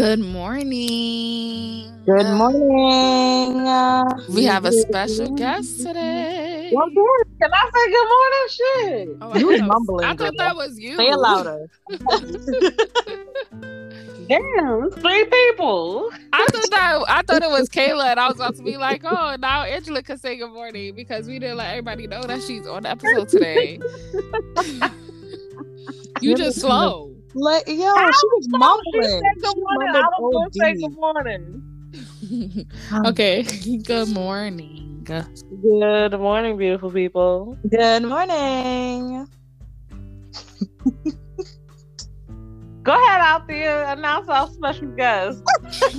Good morning. Good morning. We have a special guest today. Well. Can I say good morning? Shit. Oh, You was- mumbling, I thought girl. that was you. Say it louder. Damn, three people. I thought that I thought it was Kayla, and I was about to be like, "Oh, now Angela can say good morning because we didn't let everybody know that she's on the episode today." you just slow. Like, yo, How she was She said good She morning. I mumbled was going to say good morning. okay. Good morning. Good morning, beautiful people. Good morning. Go ahead out there announce our special guest.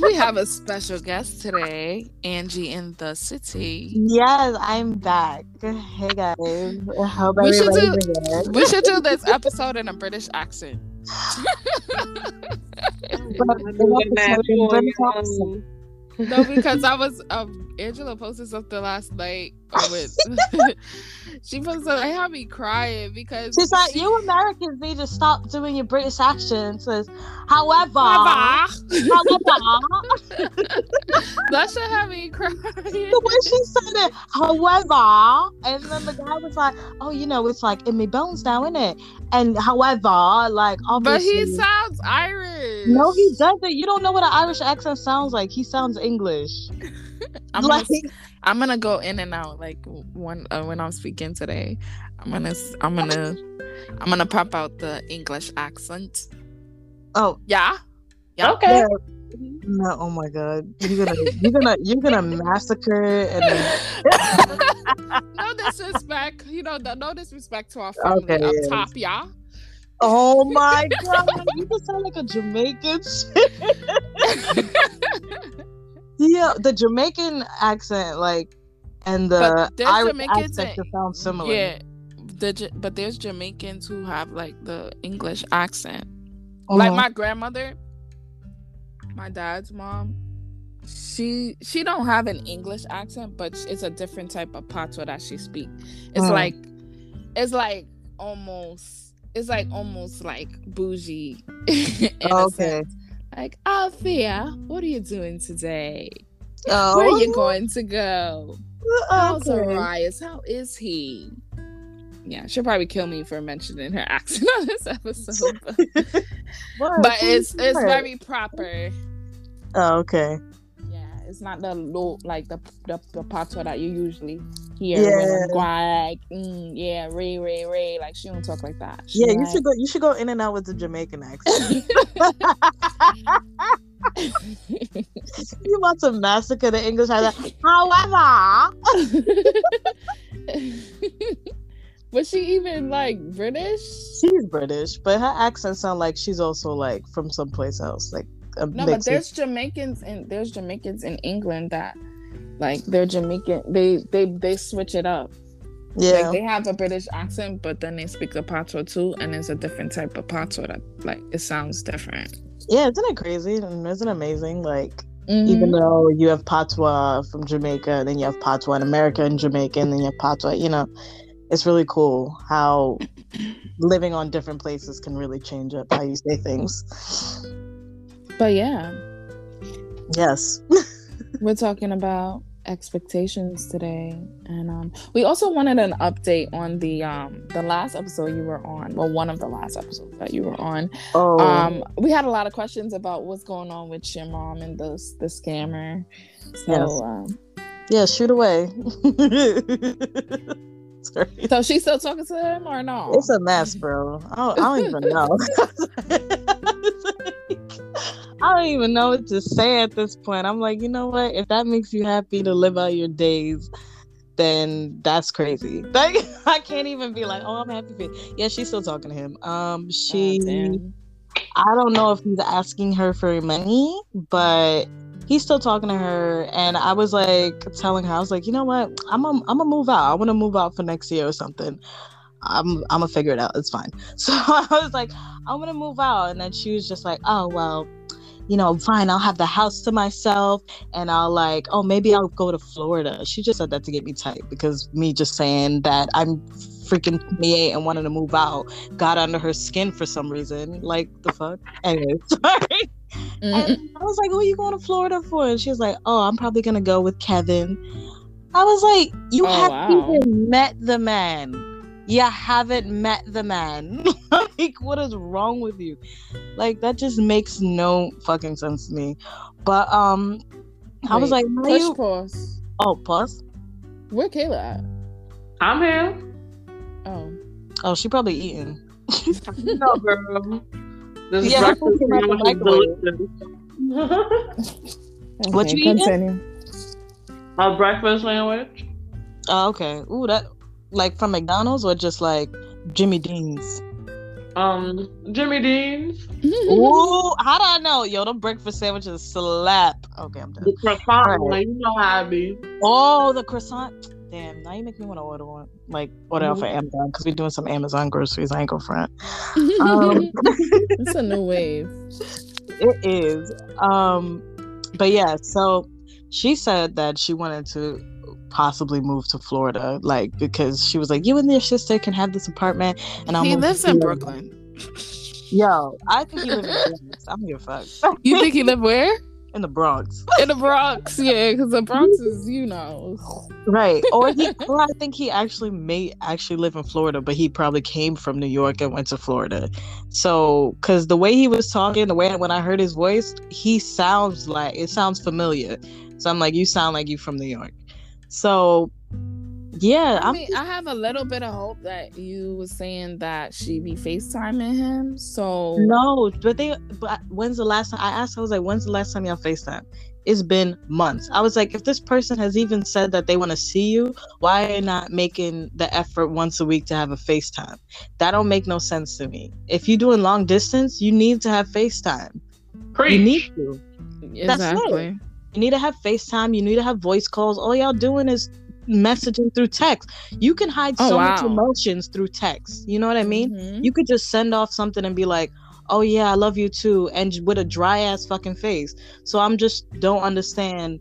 We have a special guest today, Angie in the city. Yes, I'm back. Hey guys. I hope We should everybody's good. We should do this episode in a British accent. But an episode in British accent. No, because I was um Angela posted something last night with she posted I had me crying because She's like, she- you Americans need to stop doing your British accent. Says, however, however, that should have me crying. the way she said it, however, and then the guy was like, "Oh, you know, it's like in me bones now, isn't it?" And however, like obviously, But he sounds Irish. no, he doesn't. You don't know what an Irish accent sounds like. He sounds English. I'm like, gonna, I'm gonna go in and out like when uh, when I'm speaking today. I'm gonna I'm gonna I'm gonna pop out the English accent. oh, Yeah. Yeah. Okay. yeah. No, oh my God, you're gonna, you're gonna, you're gonna massacre it, and then, no disrespect, you know, no, no disrespect to our family Okay, up yes. top, yeah. oh my God, you just sound like a Jamaican. yeah, the Jamaican accent, like, and the Irish Jamaicans accent that- sound similar. Yeah. The, but there's Jamaicans who have like the English accent. Like my grandmother, my dad's mom, she she don't have an English accent, but it's a different type of patois that she speak. It's Mm. like it's like almost it's like almost like bougie. okay. Like, Althea, what are you doing today? Oh, Where are you going to go? How's. Arias? How is he? Yeah, she'll probably kill me for mentioning her accent on this episode, but, but it's it's very proper. Oh, okay. It's not the low like the the, the patois that you usually hear Yeah. when I'm going like, mm, yeah, Ray, Ray, Ray. Like she don't talk like that. She Yeah, you should go. You should go in and out with the Jamaican accent. you want to massacre the English accent. However, Was she even like British? she's British, but her accent sounds like she's also like from someplace else. Like a No, but there's Jamaicans and there's Jamaicans in England that like they're Jamaican. They they they switch it up. yeah. Like they have a British accent, but then they speak the patois too, and it's a different type of patois that like it sounds different. yeah, isn't it crazy? And Isn't it amazing? Like Mm-hmm. even though you have patois from Jamaica, and then you have patois in America and Jamaica, and then you have patois, you know, it's really cool how living on different places can really change up how you say things. But yeah, Yes. we're talking about expectations today, and um, we also wanted an update on the um the last episode you were on. Well, one of the last episodes that you were on. Oh. Um, we had a lot of questions about what's going on with your mom and the the scammer. So, Yes. um, yeah. Shoot away. So she's still talking to him or no? It's a mess, bro. I don't, I don't even know. I don't even know what to say at this point. I'm like, you know what? If that makes you happy to live out your days, then that's crazy. Like, I can't even be like, oh, I'm happy for you. Yeah, she's still talking to him. Um, she, Oh. I don't know if he's asking her for money, but he's still talking to her. And I was like telling her, I was like, you know what? I'm gonna I'm gonna move out. I want to move out for next year or something. I'm I'm gonna figure it out. It's fine. So I was like, I'm gonna move out, and then she was just like, oh well, you know, fine. I'll have the house to myself, and I'll like, oh maybe I'll go to Florida. She just said that to get me tight because me just saying that I'm freaking 28 and wanted to move out got under her skin for some reason. Like the fuck. Anyway, sorry. And I was like, "Who are you going to Florida for?" And she was like, "Oh, I'm probably gonna go with Kevin." I was like, "You Oh, haven't wow. even met the man. You haven't met the man. like, what is wrong with you? Like, that just makes no fucking sense to me." But um, I was like, push you?" pause. Oh, pause. Where Kayla at? I'm here. Oh. Oh, she probably eating. No, girl. This Yeah, breakfast came sandwich is delicious. What Okay, you eating? continue. A breakfast sandwich. Oh, okay. Ooh, that like from McDonald's or just like Jimmy Dean's? Um, Jimmy Dean's. Ooh, how do I know? Yo, the breakfast sandwiches slap. Okay, I'm done. The croissant Right. one. You know how I be. Oh, the croissant. Damn, now you make me want to order one. Like order off of Mhm. Amazon because we're doing some Amazon groceries. I ain't go front. Um, it's a new wave. It is. Um, but yeah, so she said that she wanted to possibly move to Florida, like because she was like, "You and your sister can have this apartment," and I'll he lives in Brooklyn. Yo, I think he lives in the Bronx. I don't give a fuck. You think he live where? In the Bronx, In the Bronx, yeah, because the Bronx is, you know. right? Or he, or I think he actually may actually live in Florida, but he probably came from New York and went to Florida. So, because the way he was talking, the way when I heard his voice, he sounds like it sounds familiar. So I'm like, you sound like you from New York. So, yeah, I I'm. mean, I have a little bit of hope that you was saying that she be FaceTiming him. So No, but they. But when's the last time I asked? I was like, when's the last time y'all Facetime? It's been months. I was like, if this person has even said that they want to see you, why are you not making the effort once a week to have a FaceTime? That don't make no sense to me. If you're doing long distance, you need to have FaceTime. Preach. You need to. That's it. exactly. You need to have FaceTime. You need to have voice calls. All y'all doing is messaging through text. You can hide Oh, so much emotions through text. You know what I mean? Mhm. You could just send off something and be like, "Oh yeah, I love you too," and with a dry ass fucking face. So I'm just don't understand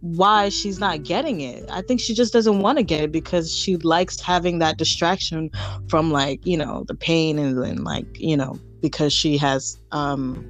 why she's not getting it. I think she just doesn't want to get it because she likes having that distraction from like you know the pain and, and like you know because she has um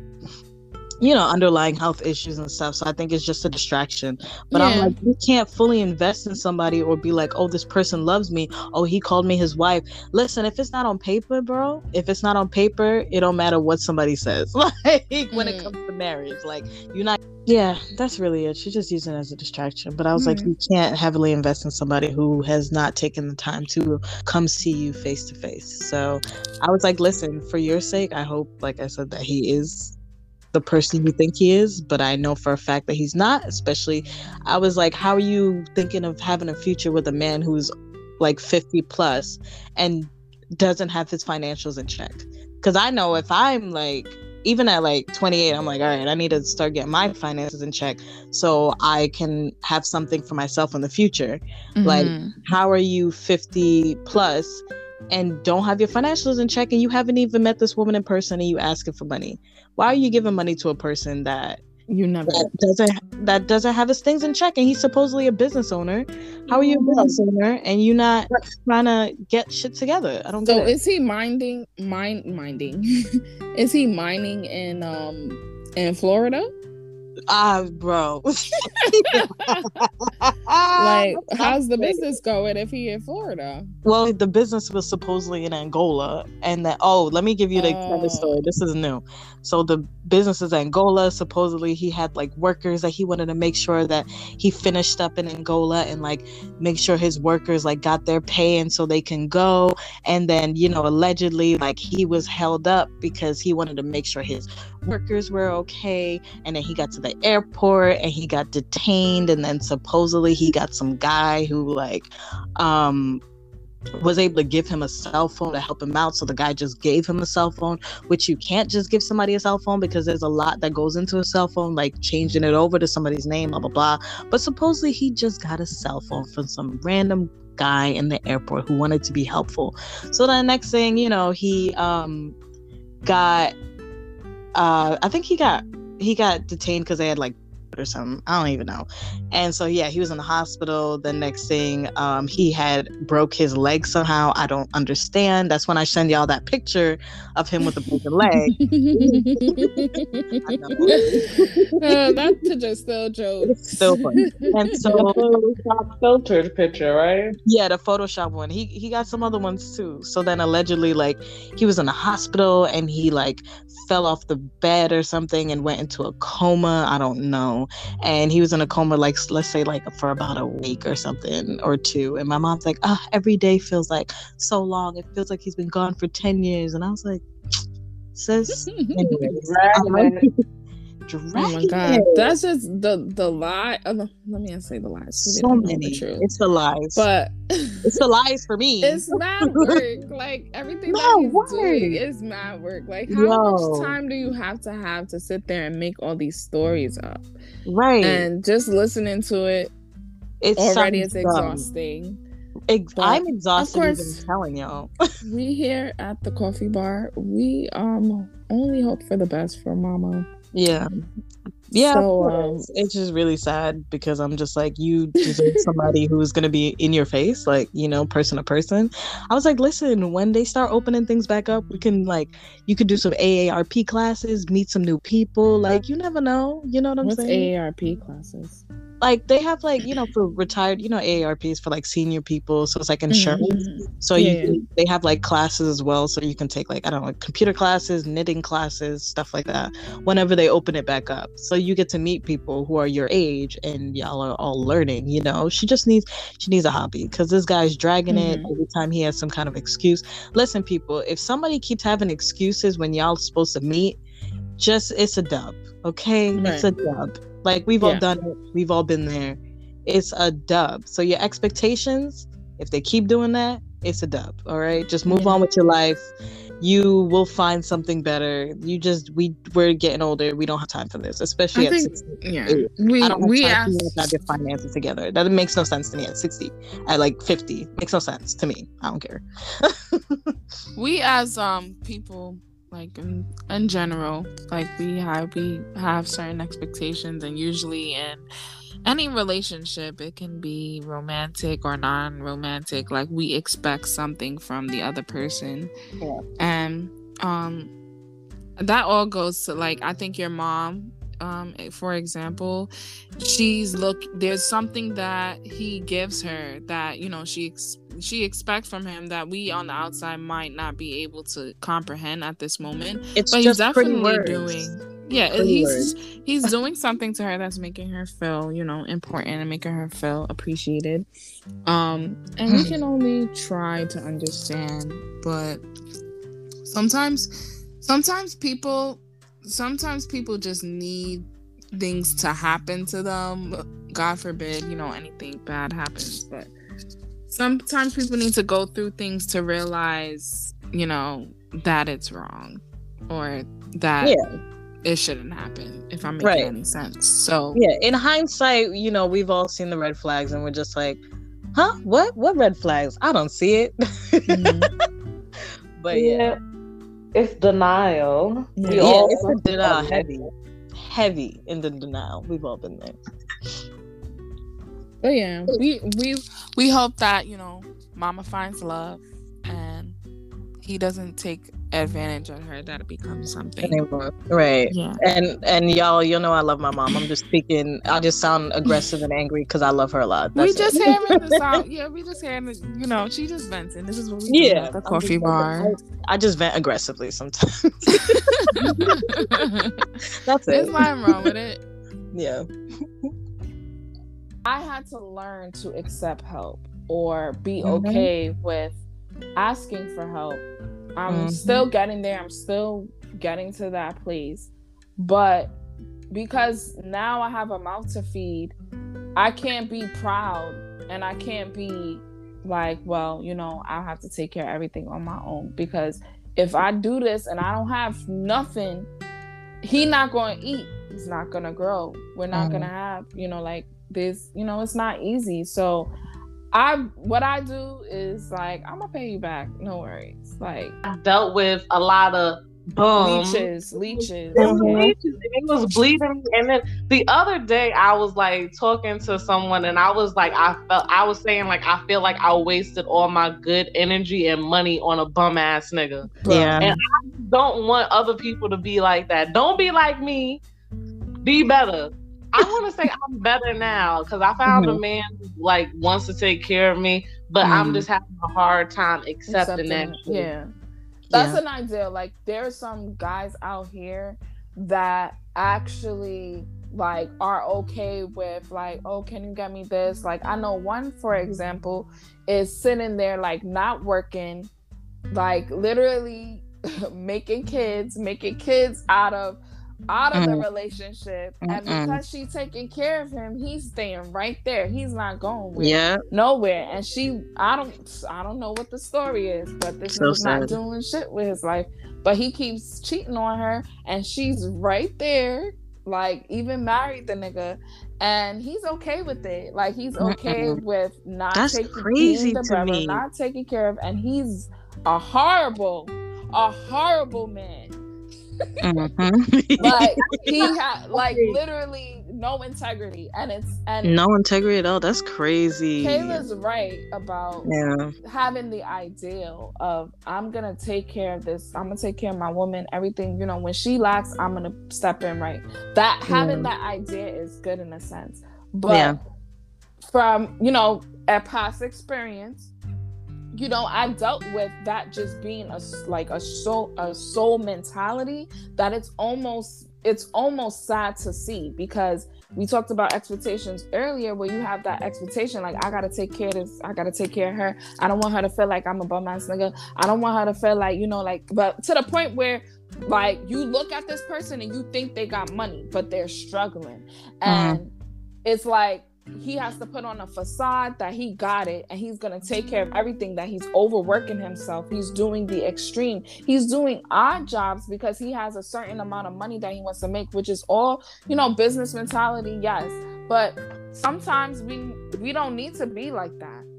you know underlying health issues and stuff so i think it's just a distraction. But i'm like you can't fully invest in somebody or be like oh this person loves me. Oh he called me his wife. Listen if it's not on paper bro if it's not on paper it don't matter what somebody says. Like when it Mm. comes to marriage like you're not yeah that's really it. She's just using it as a distraction. But i was like Mhm. you can't heavily invest in somebody who has not taken the time to come see you face to face. So i was like listen for your sake i hope like i said that he is the person you think he is, but I know for a fact that he's not. Especially, I was like, how are you thinking of having a future with a man who's like 50 plus and doesn't have his financials in check? Because I know if I'm like, even at like 28, I'm like, all right, I need to start getting my finances in check so I can have something for myself in the future. Like, Mhm. How are you 50 plus and don't have your financials in check and you haven't even met this woman in person and you asking for money? Why are you giving money to a person that you never. that doesn't that doesn't have his things in check and he's supposedly a business owner? How are you a business owner and you not trying to get shit together? I don't So is he minding mind minding? is he mining in um in Florida? Ah, bro. Ah, like, how's the business going if he in Florida? Well, the business was supposedly in Angola, and that oh, let me give you the extended Oh. story. This is new. So the business is Angola. Supposedly, he had like workers that he wanted to make sure that he finished up in Angola and like make sure his workers like got their pay and so they can go. And then you know, allegedly, like he was held up because he wanted to make sure his workers were okay. And then he got to the airport and he got detained. And then supposedly he got some guy who like um was able to give him a cell phone to help him out. So the guy just gave him a cell phone, which you can't just give somebody a cell phone because there's a lot that goes into a cell phone, like changing it over to somebody's name, blah, blah, blah. But supposedly he just got a cell phone from some random guy in the airport who wanted to be helpful. So the next thing, you know, he um got uh I think he got he got detained because they had like or something. I don't even know. And so yeah, he was in the hospital. The next thing, um, he had broke his leg somehow. I don't understand. That's when I send y'all that picture of him with a broken leg. uh, that picture still joke. It's still funny. And so Photoshop filtered picture, right? yeah, the Photoshop one. He he got some other ones too. So then allegedly, like he was in the hospital and he like fell off the bed or something and went into a coma. I don't know. And he was in a coma like let's say like for about a week or something or two. And my mom's like, ah, every day feels like so long. It feels like he's been gone for ten years. And I was like, sis, anyways, Dragging I'm- it. Oh my god, that's just the the lie. The, let me not say the lies. so they so don't know many. The. It's the lies. but it's the lies for me. it's mad work. Like everything that he's work. doing is mad work. Like how Yo. much time do you have to have to sit there and make all these stories up? Right. And just listening to it it's already is exhausting. Ex- I'm exhausted of course- even telling y'all. We here at the coffee bar, we um only hope for the best for Mama. Yeah. Yeah, So, um, it's just really sad because I'm just like, you deserve somebody who's gonna be in your face, like you know, person to person. I was like, listen, when they start opening things back up, we can like, you could do some AARP classes, meet some new people. Like, you never know. You know what I'm What's saying? AARP classes? Like they have like you know for retired, you know, AARP is for like senior people, so it's like insurance. Mhm. So Yeah, you yeah. they have like classes as well, so you can take like I don't know, like computer classes, knitting classes, stuff like that. Whenever they open it back up, so you get to meet people who are your age, and y'all are all learning. You know, she just needs she needs a hobby because this guy's dragging it Mhm. every time he has some kind of excuse. Listen, people, if somebody keeps having excuses when y'all supposed to meet, just it's a dub, okay? It's a dub. Like we've all done it, we've all been there. It's a dub. So your expectations, if they keep doing that, it's a dub. All right, just move on with your life. You will find something better. You just we we're getting older. We don't have time for this, especially I at think- 60. Yeah, Ew. we I don't have we time asked. to have your finances together. That makes no sense to me at 60. At like 50, makes no sense to me. I don't care. we as um people like in, in general like we have we have certain expectations and usually in any relationship it can be romantic or non-romantic like we expect something from the other person Yeah. and um that all goes to like i think your mom um for example she's look there's something that he gives her that you know she ex- she expects from him that we on the outside might not be able to comprehend at this moment. It's but he's just pretty definitely doing yeah Pretty he's he's doing something to her that's making her feel you know important and making her feel appreciated. Um and we can only try to understand but sometimes sometimes people sometimes people just need things to happen to them. God forbid you know anything bad happens but sometimes people need to go through things to realize you know that it's wrong or that Yeah. it shouldn't happen if i'm making Right. any sense so Yeah, in hindsight, you know, we've all seen the red flags and we're just like, huh? What? What red flags? I don't see it. mhm. but yeah. It's denial. We Yeah, all it's a denial heavy. Heavy in the denial. We've all been there. but yeah we we we hope that you know mama finds love and he doesn't take advantage of her that it becomes something Anymore. Right. yeah And and y'all, you know I love my mom. I'm just speaking. I just sound aggressive and angry because I love her a lot. we just it. hearing the sound. Yeah, we just hearing the, you know, she just vents venting. This is what we do Yeah, at the coffee just- bar. I just vent aggressively sometimes. That's There's it. nothing wrong with it. Yeah. I had to learn to accept help or be Mhm. okay with asking for help. I'm Mhm. still getting there. I'm still getting to that place. But because now I have a mouth to feed, I can't be proud and I can't be like, well, you know, I'll have to take care of everything on my own because if I do this and I don't have nothing, he not going to eat. He's not going to grow. We're not Mhm. going to have, you know, like this, you know, it's not easy. So I what I do is like I'm going to pay you back. No worries. Like I've dealt with a lot of boom. leeches, leeches. It was Mhm. leeches, it was bleeding. And then the other day, I was like talking to someone, and I was like, I felt, I was saying like, I feel like I wasted all my good energy and money on a bum ass nigga. Yeah. And I Don't want other people to be like that. Don't be like me. Be better. I want to say I'm better now because I found a man who like wants to take care of me, but I'm Mhm. just having a hard time accepting, that. Accepting it. shit. Yeah. That's Yeah. an idea. Like there are some guys out here that actually like are okay with like, oh, can you get me this? Like I know one, for example, is sitting there like not working, like literally making kids, making kids out of out of the Mm. relationship. And Mm-mm. because she's taking care of him, he's staying right there. He's not going with Yeah. nowhere and she i don't i don't know what the story is but this So is not doing shit with his life but he keeps cheating on her and she's right there like even married the nigga and he's okay with it like he's okay Mm-mm. with not That's taking crazy the to brother, me. not taking care of and he's a horrible a horrible man Mhm. like he had like literally no integrity and it's and no integrity at all. That's crazy. Kayla's right about Yeah. having the ideal of I'm gonna take care of this. I'm gonna take care of my woman. Everything you know. When she lacks, I'm gonna step in. Right. That having that idea is good in a sense, but Yeah. from you know a past experience, you know i've dealt with that just being a like a soul a soul mentality that it's almost it's almost sad to see because we talked about expectations earlier where you have that expectation like i gotta take care of this. I gotta take care of her. I don't want her to feel like i'm a bum ass nigga. I don't want her to feel like you know like but to the point where like you look at this person and you think they got money but they're struggling. Mm-hmm. And it's like he has to put on a facade that he got it and he's going to take care of everything that he's overworking himself. He's doing the extreme. He's doing odd jobs because he has a certain amount of money that he wants to make which is all you know business mentality yes. But sometimes we we don't need to be like that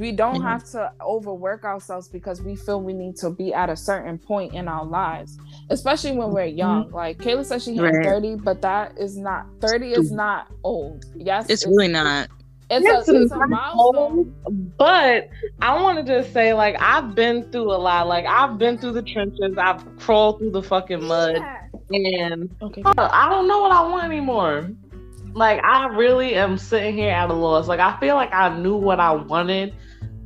we don't Mhm. have to overwork ourselves because we feel we need to be at a certain point in our lives especially when we're young like kayla said she hit Right. 30 but that is not 30 is not old yes It's really not. it's Yes, a, it's it's a not milestone But I want to just say, like, I've been through a lot. Like, I've been through the trenches. I've crawled through the fucking mud, and okay uh, I don't know what I want anymore. Like, I really am sitting here at a loss. Like, I feel like I knew what I wanted,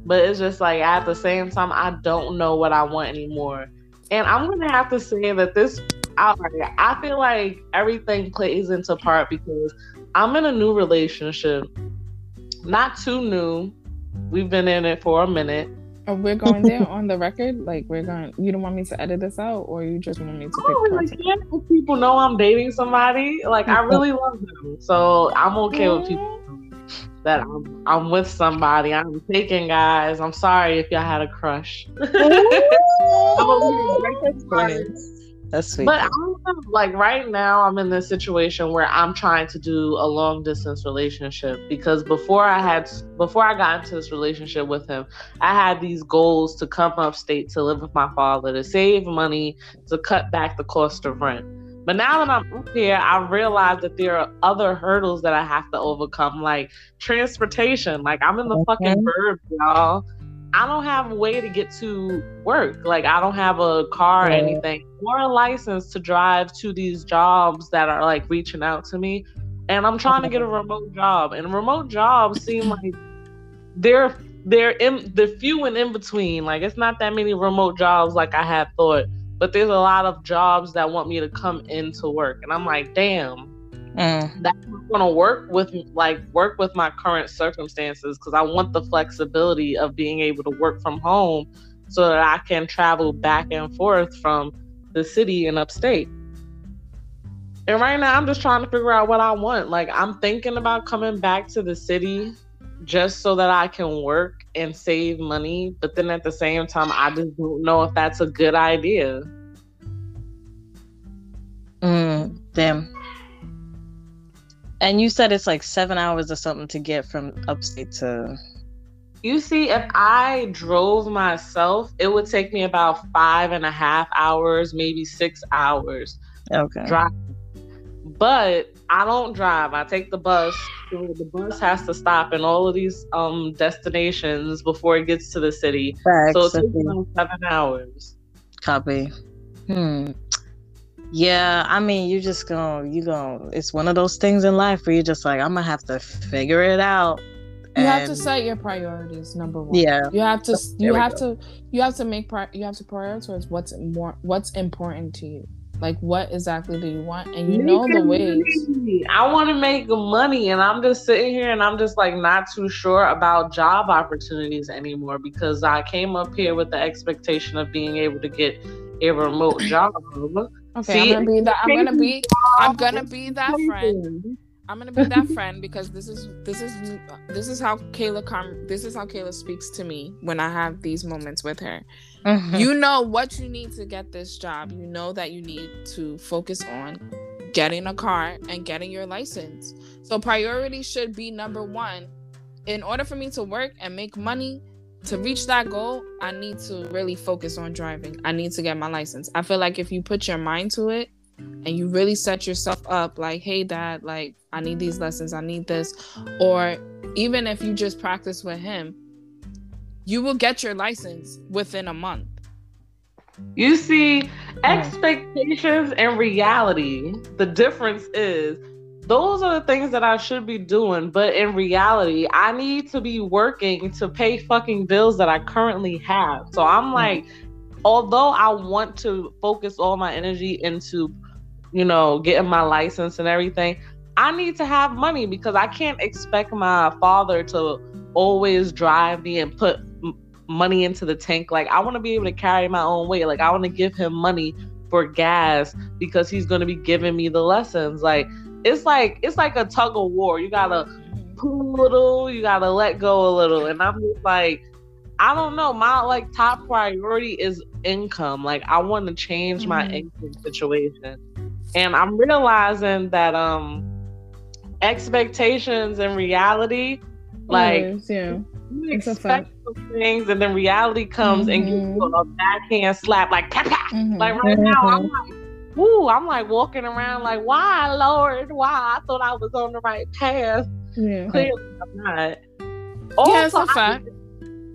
but it's just like at the same time, I don't know what I want anymore. And I'm gonna have to say that this, I, I feel like everything plays into part because I'm in a new relationship, not too new. We've been in it for a minute. Are we going there on the record? Like we're going. You don't want me to edit this out, or you just want me to I don't pick oh, really content? care if people know I'm dating somebody. Like I really love them, so I'm okay with people that I'm I'm with somebody. I'm taking guys. I'm sorry if y'all had a crush. I'm over here breaking hearts. That's sweet. But I'm like right now, I'm in this situation where I'm trying to do a long distance relationship because before I had before I got into this relationship with him, I had these goals to come upstate to live with my father, to save money, to cut back the cost of rent. But now that I'm up here, I realize that there are other hurdles that I have to overcome, like transportation. Like I'm in the fucking Okay. burbs, y'all. I don't have a way to get to work. Like I don't have a car or anything or a license to drive to these jobs that are like reaching out to me. And I'm trying to get a remote job. And remote jobs seem like they're they're in the few and in between. Like it's not that many remote jobs like I had thought. But there's a lot of jobs that want me to come into work. And I'm like, damn, Mm. that's not gonna work with like work with my current circumstances because I want the flexibility of being able to work from home so that I can travel back and forth from the city and upstate. And right now I'm just trying to figure out what I want. Like I'm thinking about coming back to the city just so that I can work and save money, but then at the same time I just don't know if that's a good idea. Mm. Damn. And you said it's like seven hours or something to get from upstate to You see, if I drove myself, it would take me about five and a half hours, maybe six hours. Okay. Drive. But I don't drive. I take the bus. So the bus has to stop in all of these um destinations before it gets to the city. Facts. So it takes about seven hours. Copy. Hmm. Yeah, I mean, you just gonna you gonna. It's one of those things in life where you're just like, I'm gonna have to figure it out. You have to set your priorities. Number one. Yeah. You have to. There You have go. to. You have to make. Pri- you have to prioritize what's more. What's important to you. Like what exactly do you want, and you know the Making ways. money. I want to make money, and I'm just sitting here, and I'm just like not too sure about job opportunities anymore because I came up here with the expectation of being able to get a remote job. Okay, See, I'm gonna be that. I'm gonna be. I'm gonna be that friend. I'm gonna be that friend because this is this is this is how Kayla com- this is how Kayla speaks to me when I have these moments with her. Mhm. You know what you need to get this job. You know that you need to focus on getting a car and getting your license. So priority should be number 1. In order for me to work and make money to reach that goal, I need to really focus on driving. I need to get my license. I feel like if you put your mind to it and you really set yourself up like, "Hey dad, like I need these lessons, I need this." Or even if you just practice with him, you will get your license within a month. You see, expectations and reality, the difference is those are the things that I should be doing. But in reality, I need to be working to pay fucking bills that I currently have. So I'm mm-hmm. like, although I want to focus all my energy into, you know, getting my license and everything, I need to have money because I can't expect my father to always drive me and put money into the tank. Like I want to be able to carry my own weight. Like I want to give him money for gas because he's going to be giving me the lessons. Like it's like it's like a tug of war. You gotta pull a little, you gotta let go a little, and I'm just like, I don't know. My like top priority is income. Like I want to change my Mhm. income situation, and I'm realizing that um expectations and reality, like Yes, yeah. you expect some things, and then reality comes and gives you a backhand slap, like tap tap. Mhm. Like right now, I'm like, woo, I'm like walking around like, why, Lord, why? I thought I was on the right path. yeah. Clearly, I'm not. Yeah, it's a I- fact.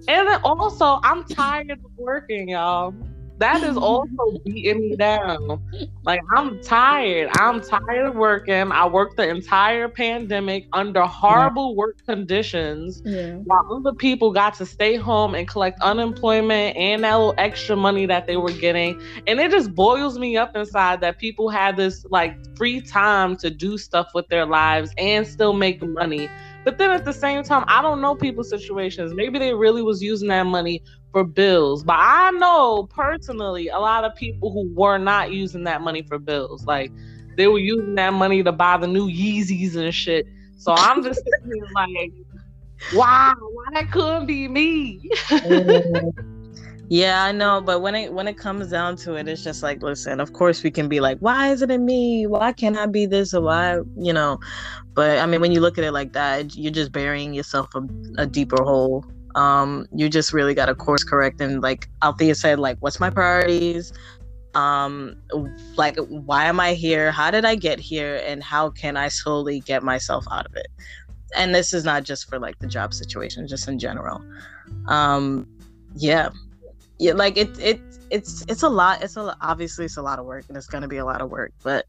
and then also, I'm tired of working, y'all. That is also beating me down. Like I'm tired. I'm tired of working. I worked the entire pandemic under horrible work conditions Yeah. while other people got to stay home and collect unemployment and that little extra money that they were getting. And it just boils me up inside that people had this like free time to do stuff with their lives and still make money. But then at the same time, I don't know people's situations. Maybe they really was using that money for bills. But I know personally a lot of people who were not using that money for bills. Like they were using that money to buy the new Yeezys and shit. So I'm just like Wow, why that couldn't be me? yeah, I know, but when it when it comes down to it, it's just like, listen, of course we can be like, why is it in me? Why can't I be this or why, you know? But I mean, when you look at it like that, you're just burying yourself a, a deeper hole. Um, you just really got to course correct and like Althea said, like, what's my priorities? Um, like, why am I here? How did I get here? And how can I slowly get myself out of it? And this is not just for like the job situation, just in general. Um, yeah, yeah like it it it's it's a lot it's a obviously it's a lot of work and it's going to be a lot of work but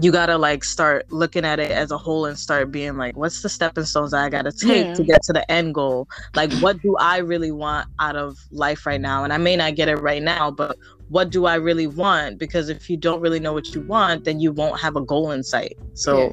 you got to like start looking at it as a whole and start being like what's the stepping stones i got to take Yeah. to get to the end goal? Like what do i really want out of life right now? And i may not get it right now but what do i really want? Because if you don't really know what you want then you won't have a goal in sight. So Yeah.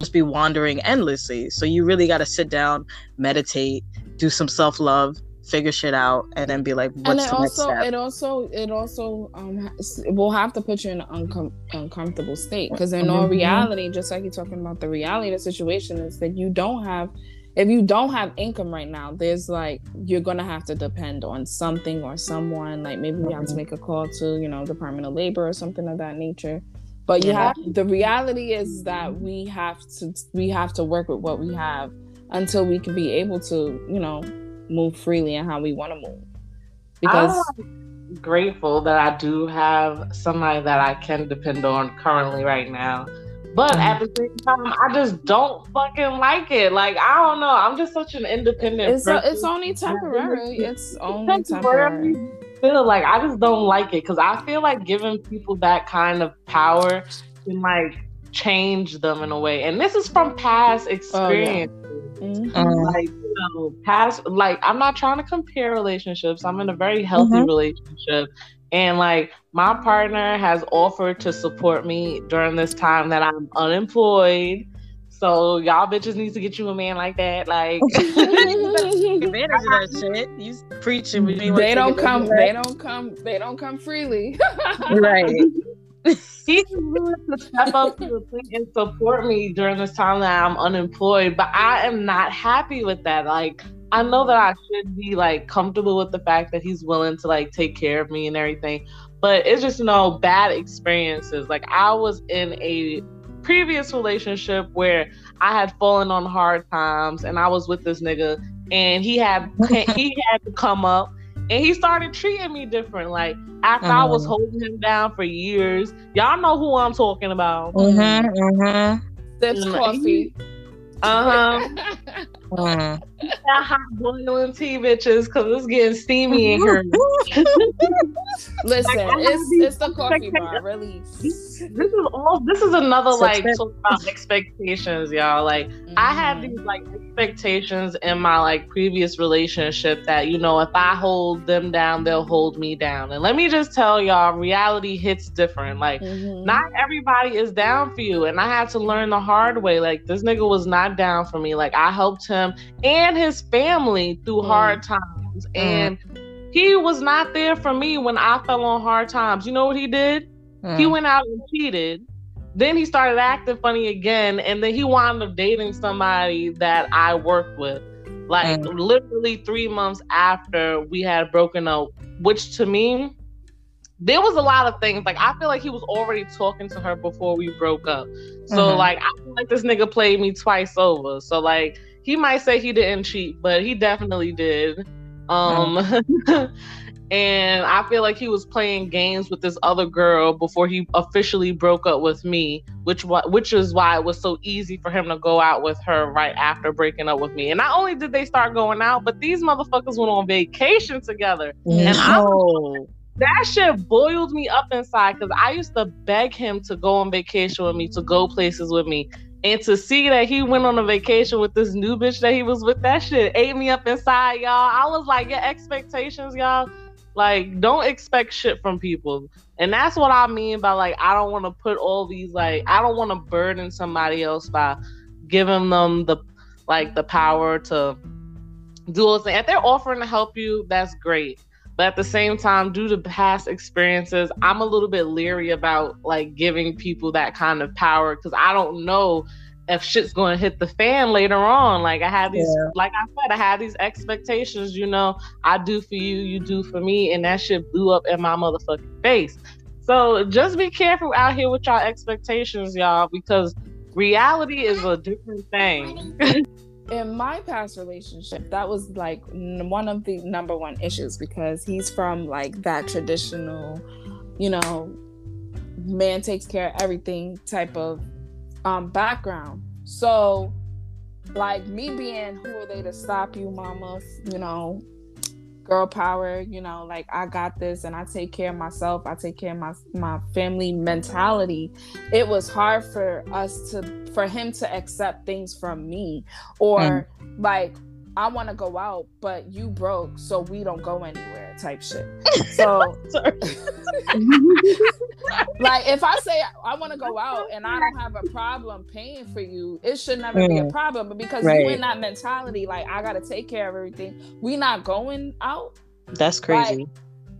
just be wandering endlessly. So you really got to sit down meditate do some self-love figure shit out and then be like what's and it the next also step it also it also um has- it will have to put you in an uncom- uncomfortable state because in all Mhm. reality just like you're talking about the reality of the situation is that you don't have if you don't have income right now there's like you're gonna have to depend on something or someone like maybe you have to Mhm. make a call to you know department of labor or something of that nature but you Yeah. have the reality is that we have to we have to work with what we have until we can be able to you know move freely and how we want to move. Because I'm grateful that I do have somebody that I can depend on currently right now. But mm-hmm. at the same time, I just don't fucking like it. Like I don't know. I'm just such an independent. It's, a, it's only temporary. It's only temporary. Feel like I just don't like it because I feel like giving people that kind of power can like change them in a way. And this is from past experience. Oh, yeah. Mm-hmm. Like you know, past like I'm not trying to compare relationships. I'm in a very healthy mm-hmm. relationship. And like my partner has offered to support me during this time that I'm unemployed. So y'all bitches need to get you a man like that. Like advantage of that shit. You preaching. They don't come. They don't come. They don't come freely. right. He's willing to step up to the plate and support me during this time that I'm unemployed, but I am not happy with that. Like I know that I should be like comfortable with the fact that he's willing to like take care of me and everything, but it's just you know bad experiences. Like I was in a previous relationship where I had fallen on hard times and I was with this nigga and he had he had to come up and he started treating me different. Like after I was uh-huh. holding him down for years, y'all know who I'm talking about. Mm-hmm, mm-hmm. That's coffee. Uh huh. mm. That hot boiling tea, bitches, because it's getting steamy in here. Listen, like, it's it's the coffee bar. Really, this is all. This is another so like talk about expectations, y'all. Like mm-hmm. I have these like expectations in my like previous relationship that you know if I hold them down, they'll hold me down. And let me just tell y'all, reality hits different. Like mm-hmm. not everybody is down for you, and I had to learn the hard way. Like this nigga was not down for me. Like I helped him and his family through mm. hard times. Mm. And he was not there for me when I fell on hard times. You know what he did? Mm. He went out and cheated. Then he started acting funny again. And then he wound up dating somebody that I worked with. Like mm. literally three months after we had broken up, which to me, there was a lot of things. Like I feel like he was already talking to her before we broke up. So mm-hmm. like I feel like this nigga played me twice over. So like he might say he didn't cheat, but he definitely did. Um, and I feel like he was playing games with this other girl before he officially broke up with me, which which is why it was so easy for him to go out with her right after breaking up with me. And not only did they start going out, but these motherfuckers went on vacation together. No. And I, that shit boiled me up inside because I used to beg him to go on vacation with me, to go places with me. And to see that he went on a vacation with this new bitch that he was with, that shit ate me up inside, y'all. I was like, your expectations, y'all, like, don't expect shit from people. And that's what I mean by like, I don't want to put all these, like, I don't want to burden somebody else by giving them the, like, the power to do all things. If they're offering to help you, that's great. But at the same time, due to past experiences, I'm a little bit leery about like giving people that kind of power because I don't know if shit's going to hit the fan later on. Like I had these, yeah. like I said, I had these expectations. You know, I do for you, you do for me, and that shit blew up in my motherfucking face. So just be careful out here with y'all expectations, y'all, because reality is a different thing. in my past relationship, that was like one of the number one issues because he's from like that traditional, you know, man takes care of everything type of um background. So like me being who are they to stop you, mama, you know, girl power, you know, like I got this and I take care of myself, I take care of my my family mentality. It was hard for us to for him to accept things from me or mm. like I want to go out, but you broke, so we don't go anywhere type shit. So, like, if I say I want to go out and I don't have a problem paying for you, it should never mm. be a mm. problem. But because right. you in that mentality, like, I got to take care of everything, we not going out. That's crazy. Like,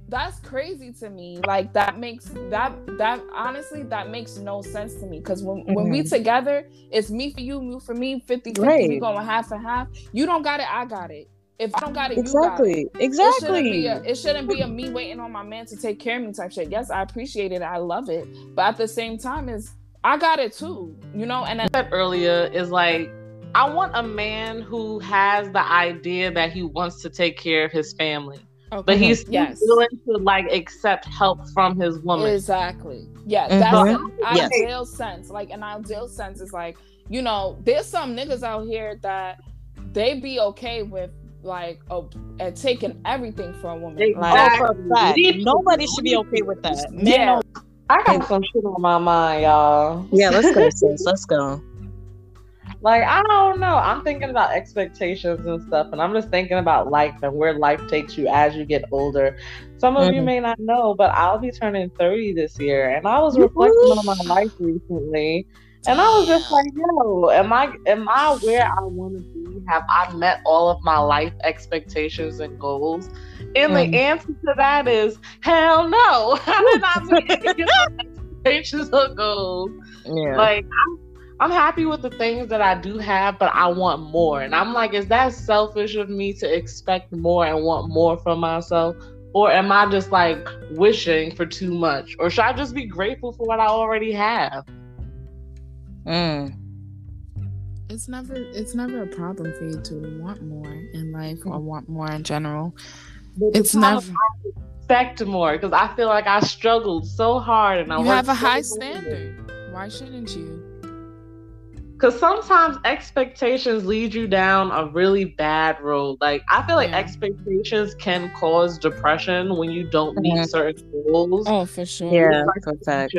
that's crazy to me like that makes that that honestly that makes no sense to me because when, mm-hmm. when we mm-hmm. together it's me for you you for me 50 50 right. we going half and half you don't got it i got it if I don't got it, exactly, you got it. Exactly. It shouldn't, be a, it shouldn't be a me waiting on my man to take care of me type shit. Yes, I appreciate it. I love it. But at the same time, is I got it too, you know. And I said earlier is like I want a man who has the idea that he wants to take care of his family. Okay. But he's yes. willing to like accept help from his woman. Exactly. Yeah, mm-hmm. that's mm-hmm. yes. ideal sense. Like an ideal sense is like, you know, there's some niggas out here that they be okay with like a, a taking everything from a woman. Exactly. Like, Nobody should be okay with that. Yeah. I got some shit on my mind, y'all. Yeah, let's go, sis. Let's go. Like, I don't know. I'm thinking about expectations and stuff, and I'm just thinking about life and where life takes you as you get older. Some of mm-hmm. you may not know, but I'll be turning 30 this year, and I was reflecting on my life recently. And I was just like, yo, am I am I where I want to be? Have I met all of my life expectations and goals? And mm. the answer to that is hell no. I did not meet expectations or goals. Yeah. Like I'm I'm happy with the things that I do have, but I want more. And I'm like, is that selfish of me to expect more and want more from myself? Or am I just like wishing for too much? Or should I just be grateful for what I already have? Mm. It's never it's never a problem for you to want more in life or want more in general. But it's never to expect more because I feel like I struggled so hard and I you have a high standard. Why shouldn't you? Because sometimes expectations lead you down a really bad road. Like, I feel like yeah. expectations can cause depression when you don't meet mm-hmm. certain goals. Oh, for sure. Yeah, like fact.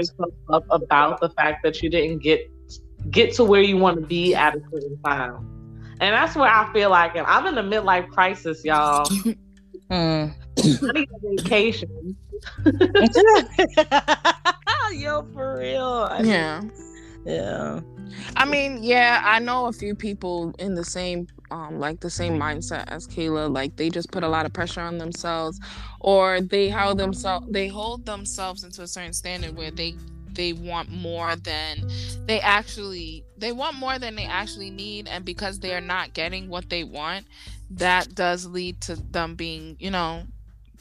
up about the fact that you didn't get get to where you want to be at a certain time. And that's where I feel like, and I'm in a midlife crisis, y'all. mm. I need a vacation. Yo, for real. I yeah. yeah. I mean, yeah, I know a few people in the same um like the same mindset as Kayla. Like they just put a lot of pressure on themselves or they hold themselves they hold themselves into a certain standard where they they want more than they actually they want more than they actually need and because they are not getting what they want that does lead to them being you know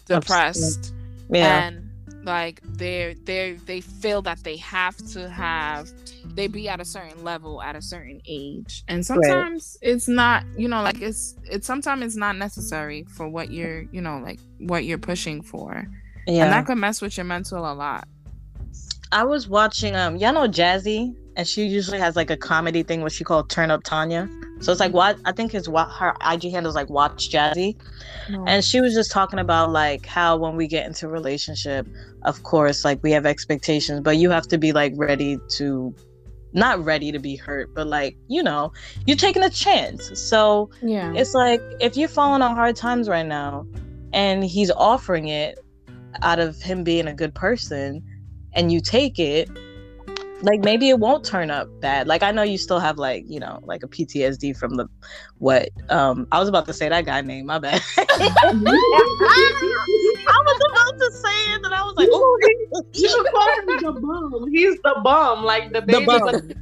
depressed yeah. and like they're they they feel that they have to have they be at a certain level at a certain age. And sometimes right. it's not you know like it's it's sometimes it's not necessary for what you're you know like what you're pushing for. Yeah. and that could mess with your mental a lot. I was watching um y'all know jazzy? And she usually has like a comedy thing what she called turn up tanya so it's like what I think his what her IG handle is like watch Jazzy, no. and she was just talking about like how when we get into relationship, of course, like we have expectations, but you have to be like ready to, not ready to be hurt, but like you know, you're taking a chance. So yeah, it's like if you're falling on hard times right now, and he's offering it out of him being a good person, and you take it like maybe it won't turn up bad. Like i know you still have like you know like a ptsd from the what um i was about to say that guy name my bad. I was about to say it and i was like oh. you should call him the bum he's the bum like the baby the bum the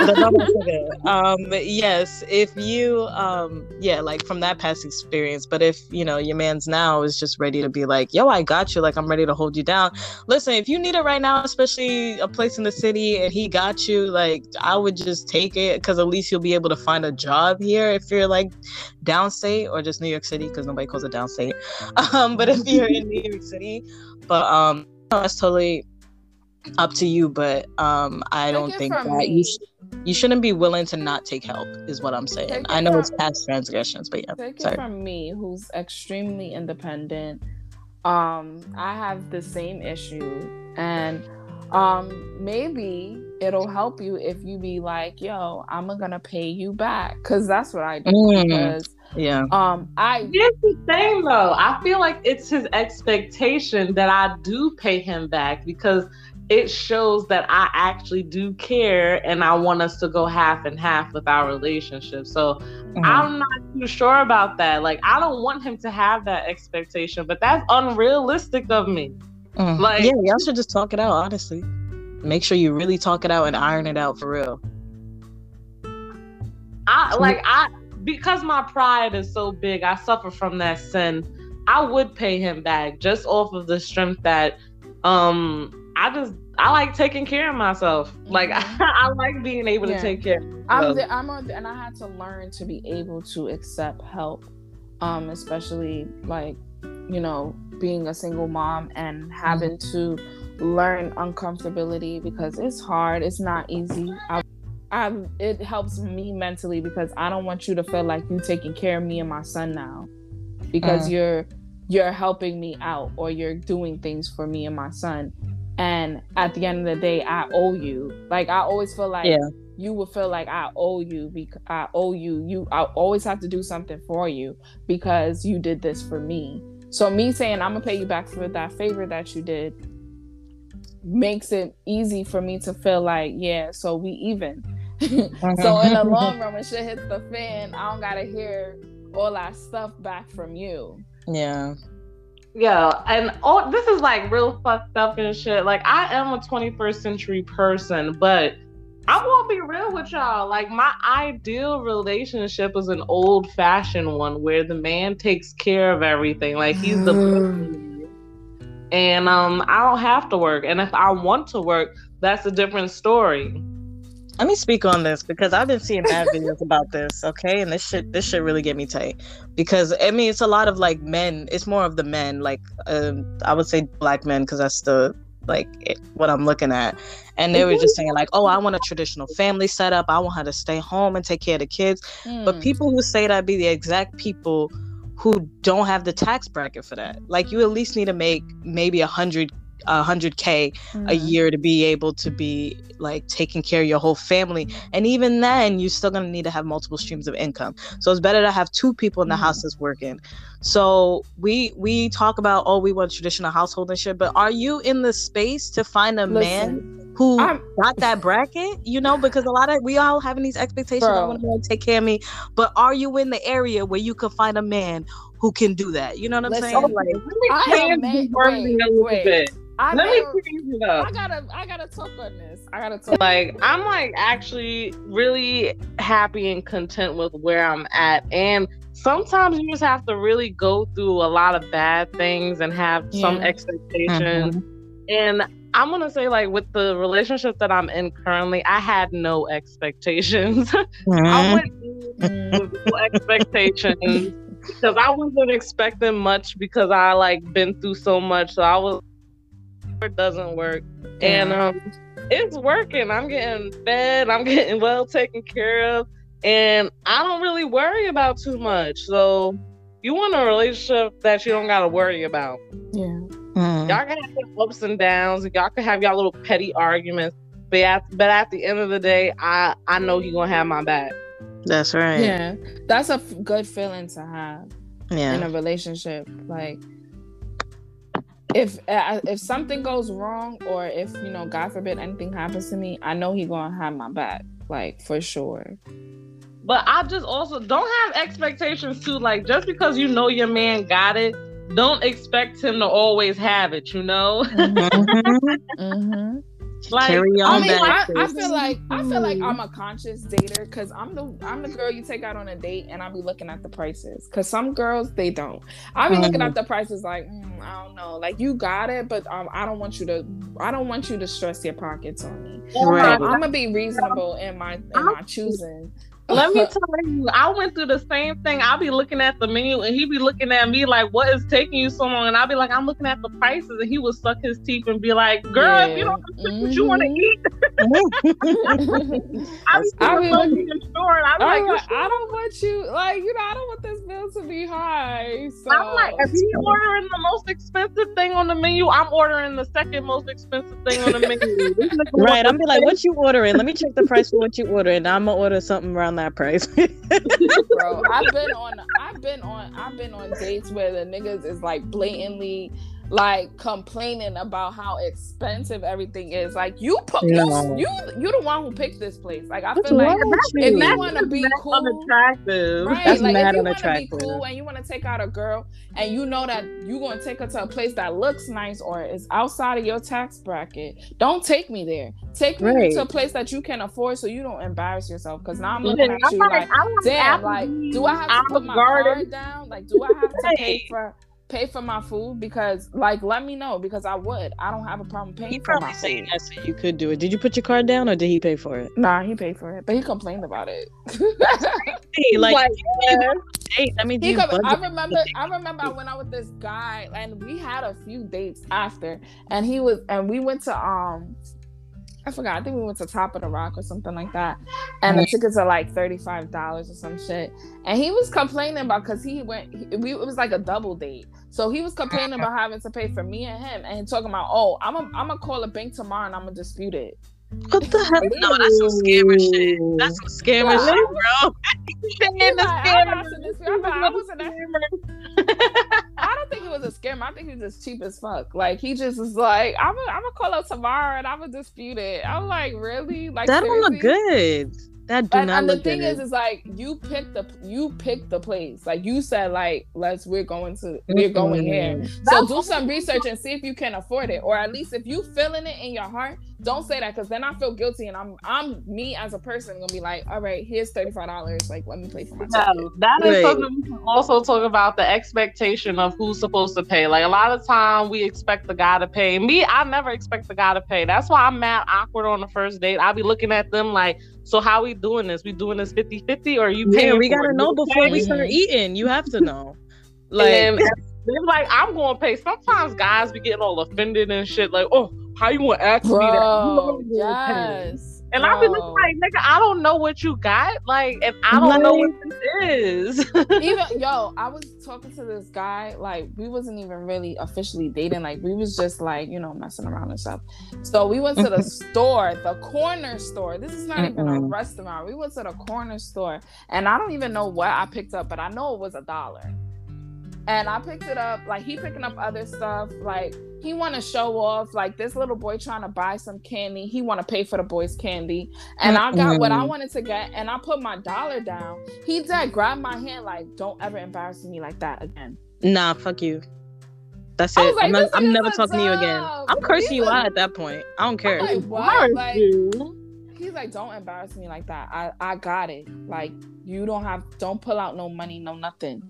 um yes if you um yeah like from that past experience but if you know your man's now is just ready to be like yo i got you. Like i'm ready to hold you down. Listen if you need it right now especially a place in the city and he got you like i would just take it because at least you'll be able to find a job here if you're like downstate or just new york city because nobody calls it downstate. Um but if you're in new york city but um that's totally up to you, but um, I don't think that me. you sh- you shouldn't be willing to not take help. Is what I'm saying. Take I know it it's past transgressions, but yeah. Take sorry. it from me, who's extremely independent. Um, I have the same issue, and um, maybe it'll help you if you be like, "Yo, I'm gonna pay you back," because that's what I do. Mm. Because yeah. Um, I here's the thing though. I feel like it's his expectation that I do pay him back because it shows that I actually do care and I want us to go half and half with our relationship. So mm-hmm. I'm not too sure about that. Like I don't want him to have that expectation, but that's unrealistic of me. Mm-hmm. Like Yeah, y'all should just talk it out, honestly. Make sure you really talk it out and iron it out for real. I like I because my pride is so big, I suffer from that sin. I would pay him back just off of the strength that um I just I like taking care of myself. Like Mhm. I, like being able Yeah. to take care. Of I'm, the, I'm on, and I had to learn to be able to accept help, um, especially like, you know, being a single mom and having to learn uncomfortability because it's hard. It's not easy. I, I, it helps me mentally because I don't want you to feel like you're taking care of me and my son now, because Mm. you're you're helping me out or you're doing things for me and my son. And at the end of the day, I owe you. Like I always feel like Yeah. you will feel like I owe you because I owe you. You I always have to do something for you because you did this for me. So me saying I'm gonna pay you back for that favor that you did makes it easy for me to feel like yeah, so we even. so in the uh-huh. long run, when shit hits the fan, I don't gotta hear all that stuff back from you. yeah. Yeah, and all this is like real fucked up and shit. Like I am a 21st century person, but I won't be real with y'all. Like my ideal relationship is an old fashioned one where the man takes care of everything. Like he's the and um I don't have to work. And if I want to work, that's a different story. Let me speak on this because I've been seeing bad videos about this, okay? And this shit this shit really get me tight. Because I mean it's a lot of like men, it's more of the men, like um I would say black men because that's the like it, what I'm looking at. And they were just saying like, "Oh, I want a traditional family setup. I want her to stay home and take care of the kids." But Mm. people who say that be the exact people who don't have the tax bracket for that. Like you at least need to make maybe a hundred a hundred K a year to be able to be like taking care of your whole family. And even then you're still gonna need to have multiple streams of income. So it's better to have two people in the Mhm. house that's working. So we we talk about oh we want traditional household and shit, but are you in the space to find a man who I'm got that bracket, you know, because a lot of we all having these expectations. I want to take care of me, but are you in the area where you can find a man who can do that? You know what I'm Listen, saying? Like, me I am the made- wait, a little wait. Bit. I Let me change it up. I gotta I gotta talk on this. I gotta talk. like I'm like actually really happy and content with where I'm at and sometimes you just have to really go through a lot of bad things and have some Yeah. expectations Mhm. and I'm gonna say like with the relationship that I'm in currently I had no expectations I Mhm. went with no expectations because I wasn't expecting much because I like been through so much so I was it doesn't work and um it's working. I'm getting fed. I'm getting well taken care of, and I don't really worry about too much. So, you want a relationship that you don't gotta worry about. yeah. Mhm. Y'all can have your ups and downs. Y'all can have y'all little petty arguments, but at, but at the end of the day, I I know you gonna have my back. That's right. Yeah. That's a f- good feeling to have Yeah. in a relationship. Like if uh, if something goes wrong or if you know god forbid anything happens to me i know he gonna have my back like for sure But I just also don't have expectations too. Like just because you know your man got it, don't expect him to always have it. You know. Mhm. mm-hmm. Like, Carry I mean. I, I feel like I feel like I'm a conscious dater because I'm the I'm the girl you take out on a date and I'll be looking at the prices because some girls they don't. I'll be looking Mhm. at the prices like mm, I don't know, like you got it, but um, I don't want you to I don't want you to stress your pockets on me. Right. I'm gonna be reasonable in my in my choosing. Let me tell you, I went through the same thing. I'll be looking at the menu and he be looking at me like, what is taking you so long? And I'll be like, I'm looking at the prices. And he would suck his teeth and be like, girl, if you don't know what you want to eat, I be That's I I mean, be in store. And I'm I'm like, like, I don't want you like you know I don't want this bill to be high. So I'm like, if he's ordering the most expensive thing on the menu, I'm ordering the second most expensive thing on the menu. Right, I'm be like, what you ordering? Let me check the price for what you ordering. I'm gonna order something around that price. bro. I've been on I've been on I've been on dates where the niggas is like blatantly like complaining about how expensive everything is. Like you put No. you, you you the one who picked this place. Like I What's feel like if you? you want to be That's cool, unattractive. right? That's like mad if you want to be cool and you want to take out a girl and you know that you're gonna take her to a place that looks nice or is outside of your tax bracket, don't take me there. Take me Right. to a place that you can afford so you don't embarrass yourself. Because now I'm looking Yeah, at I'm you like, like damn, like, do I have to put my Garden. card down? Like, do I have to pay Right. for pay for my food because like let me know because I would. I don't have a problem paying He for my food. yes, you could do it. Did you put your card down or did he pay for it? Nah, he paid for it, but he complained about it. Hey, like, Like, yeah. hey, I mean, he com- I remember I remember I went out with this guy and we had a few dates after and he was and we went to um I forgot. I think we went to Top of the Rock or something like that, and the mm-hmm. tickets are like thirty five dollars or some shit. And he was complaining about because he went. He, we, it was like a double date, so he was complaining about having to pay for me and him, and talking about, oh, I'm I'm gonna call a bank tomorrow and I'm gonna dispute it. What the hell? No, that's some scammer shit. That's some scammer Yeah. shit, bro. He's like, I'm not to dispute- I'm I wasn't that- I don't think he was a scammer. I think he was just cheap as fuck. Like he just was like, I'm gonna I'm gonna call up tomorrow and I'm gonna dispute it. I'm like, really? Like that don't look good. That do And, not and the thing good. is, is like you picked the you picked the place. Like you said, like let's we're going to we're going here. So mm-hmm. do some research and see if you can afford it, or at least if you feeling it in your heart, don't say that because then I feel guilty and I'm I'm me as a person gonna be like, all right, here's thirty five dollars. Like let me pay for my ticket. No, that is Right. something we can also talk about the expectation of who's supposed to pay. Like a lot of time we expect the guy to pay. Me, I never expect the guy to pay. That's why I'm mad awkward on the first date. I'll be looking at them like, so how we doing this? We doing this 50-50 or are you paying? Yeah, we gotta it? know before we start mm-hmm. eating. You have to know. Like, Like, they're like, I'm going to pay. Sometimes guys be getting all offended and shit. Like, oh, how you want to ask me that? You know gonna yes. And I be bro. looking like, nigga, I don't know what you got. Like, and I don't know what this is. even yo, I was talking to this guy, like we wasn't even really officially dating, like we was just like, you know, messing around and stuff. So we went to the store, the corner store. This is not even a restaurant. We went to the corner store and I don't even know what I picked up, but I know it was a dollar. And I picked it up, like he picking up other stuff, like he want to show off, like this little boy trying to buy some candy. He want to pay for the boy's candy, and I got what I mm-hmm. wanted to get, and I put my dollar down. He did grab my hand, like, "Don't ever embarrass me like that again." nah, fuck you. That's it. like, I'm, not, I'm never a talking to you again. I'm cursing He's you a- out at that point. I don't care. I'm like, what? Like, he's like, "Don't embarrass me like that. I I got it. Like, you don't have, don't pull out no money, no nothing."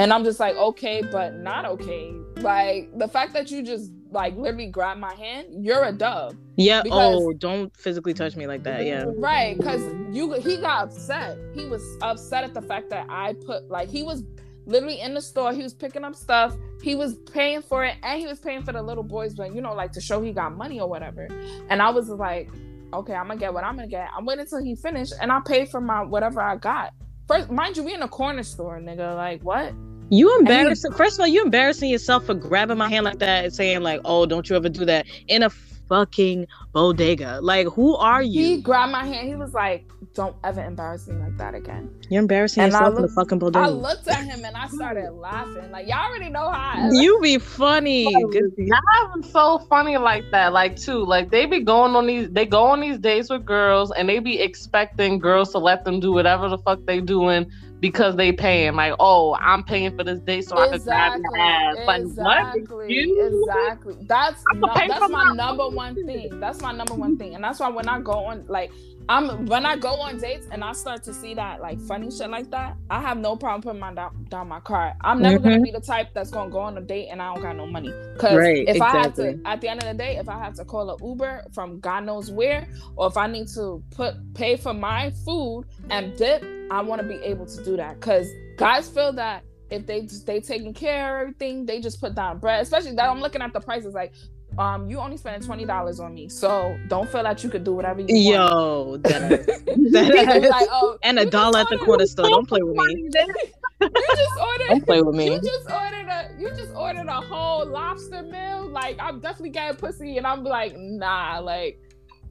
And I'm just like, okay, but not okay. Like the fact that you just like literally grab my hand, you're a dub. yeah. because- Oh, don't physically touch me like that. Yeah. Right, because you he got upset. He was upset at the fact that I put like he was literally in the store. He was picking up stuff. He was paying for it, and he was paying for the little boys, but you know, like to show he got money or whatever. And I was like, okay, I'm gonna get what I'm gonna get. I'm waiting until he finished, and I paid for my whatever I got. First, mind you, we in a corner store, nigga. Like what? You embarrassing. First of all, you embarrassing yourself for grabbing my hand like that and saying like, "Oh, don't you ever do that in a fucking bodega." Like, who are you? He grabbed my hand. He was like, "Don't ever embarrass me like that again." You're embarrassing And I yourself in look- the fucking bodega. I looked at him and I started laughing. Like y'all already know how. I You be funny. Good- Y'all so funny like that. Like too, like they be going on these, they go on these dates with girls, and they be expecting girls to let them do whatever the fuck they doing because they paying. Like, oh, I'm paying for this date, so I can grab exactly, your ass. Like, what? exactly, You? exactly. That's no, that's my my number one thing. That's my number one thing, and that's why when I go on like I'm when I go on dates and I start to see that like funny shit like that, I have no problem putting my down, down my card. I'm never gonna Mhm. be the type that's gonna go on a date and I don't got no money. Cause Right, if I have to, at the end of the day, if I have to call an Uber from God knows where, or if I need to put pay for my food and dip, I want to be able to do that. Cause guys feel that if they they taking care of everything, they just put down bread. Especially that I'm looking at the prices like. Um, you only spending twenty dollars on me, so don't feel that you could do whatever you want. Yo, that, People that like, oh, and a dollar at the corner store. Don't play with me. You just ordered. Don't play with me. You just ordered a you just ordered a whole lobster meal. Like I'm definitely getting pussy, and I'm like, nah. Like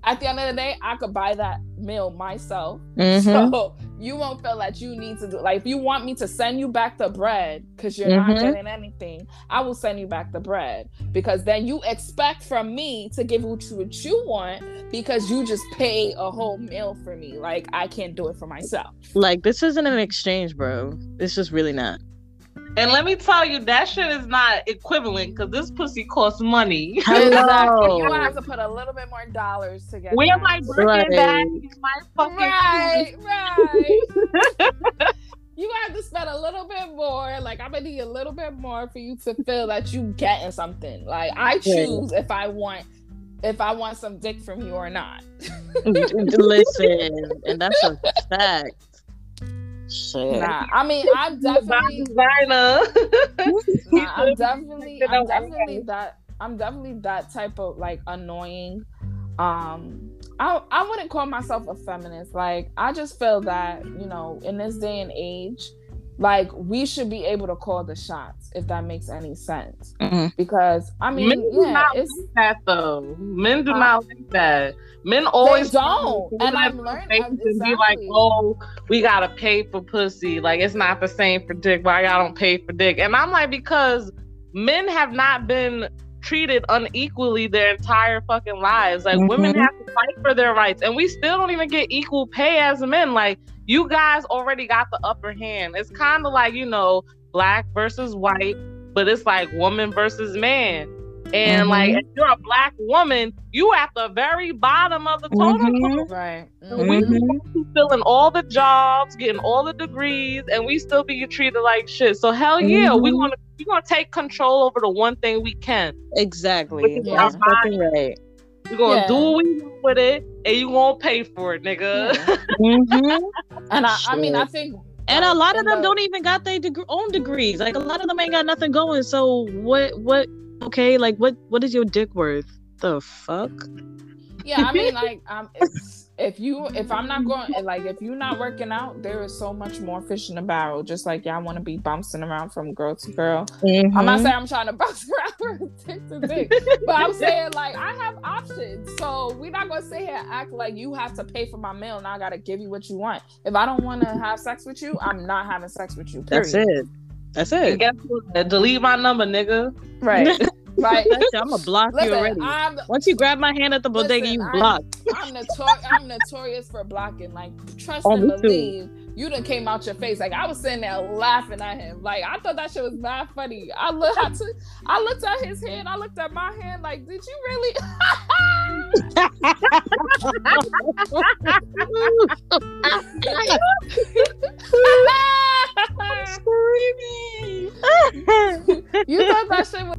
at the end of the day, I could buy that meal myself. Mhm. So you won't feel that you need to do like if you want me to send you back the bread because you're not Mhm. getting anything, I will send you back the bread because then you expect from me to give you what you want because you just pay a whole meal for me. Like I can't do it for myself. Like this isn't an exchange, bro. It's just really not. And let me tell you, that shit is not equivalent because this pussy costs money. Exactly. Hello. You gonna have to put a little bit more dollars together. get We're that. like Right. Birkin my fucking right, right. you have to spend a little bit more. Like I'm gonna need a little bit more for you to feel that you getting something. Like I choose if I want if I want some dick from you or not. Listen, and that's a fact. Shit. Nah, I mean, I'm definitely designer. nah, I'm definitely, I'm definitely that, I'm definitely that type of like annoying. Um, I, I wouldn't call myself a feminist. Like, I just feel that you know, in this day and age, like we should be able to call the shots if that makes any sense. Mm-hmm. Because I mean, Men do yeah, not it's like that though. Men do Huh? not like that. Men always don't. put And I'm learning- their face and be like, "Oh, we gotta pay for pussy. Like it's not the same for dick. Why y'all don't pay for dick?" And I'm like, because men have not been treated unequally their entire fucking lives. Like women Mhm. have to fight for their rights, and we still don't even get equal pay as men. Like you guys already got the upper hand. It's kind of like you know, black versus white, but it's like woman versus man. And Mhm. like if you're a black woman, you at the very bottom of the totem Mhm. pole. right. And We filling all the jobs, getting all the degrees, and we still be treated like shit. So hell yeah, we Mhm. gonna we gonna take control over the one thing we can. Exactly. Yeah. That's fucking right. We gonna Yeah. do what we want with it, and you gonna pay for it, nigga. Yeah. Mhm. And I, I mean, I think, And a lot of them don't even got their deg- own degrees. Like a lot of them ain't got nothing going. So what? What? Okay, like what? What is your dick worth? The fuck? yeah i mean like um if, if you if i'm not going like if you're not working out there is so much more fish in the barrel just like y'all want to be bouncing around from girl to girl i'm Mm-hmm. not saying i'm trying to bounce around from dick to dick but i'm saying like i have options so we're not gonna sit here and act like you have to pay for my meal and i gotta give you what you want if i don't want to have sex with you i'm not having sex with you period. That's it. That's it. guess what? Delete my number, nigga. right right I'm gonna block you listen already. i'm Once you grab my hand at the bodega, Listen, you block. I'm notorious. I'm notorious for blocking. Like, trust Oh, and me too. believe. You done came out your face. Like I was sitting there laughing at him. Like I thought that shit was mad funny. I looked. I, took, I looked at his hand. I looked at my hand. Like, did you really? Screaming. you thought that shit was